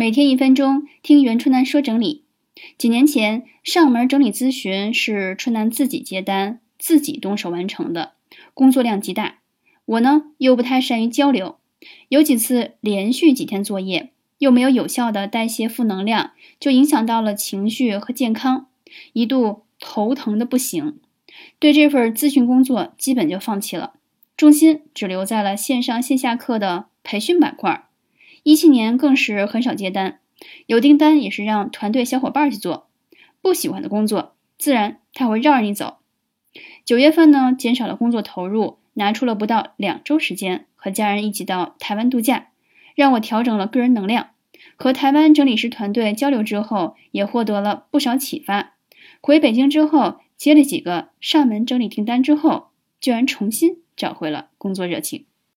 每天一分钟，听袁春楠说整理。几年前，上门整理咨询是春楠自己接单、自己动手完成的，工作量极大。我呢，又不太善于交流，有几次连续几天作业，又没有有效的代谢负能量，就影响到了情绪和健康，一度头疼的不行。对这份咨询工作，基本就放弃了，重心只留在了线上线下课的培训板块。一七年更是很少接单，有订单也是让团队小伙伴去做，不喜欢的工作，自然他会绕着你走。九月份呢，减少了工作投入，拿出了不到两周时间和家人一起到台湾度假，让我调整了个人能量。和台湾整理师团队交流之后，也获得了不少启发。回北京之后，接了几个上门整理订单之后，居然重新找回了工作热情。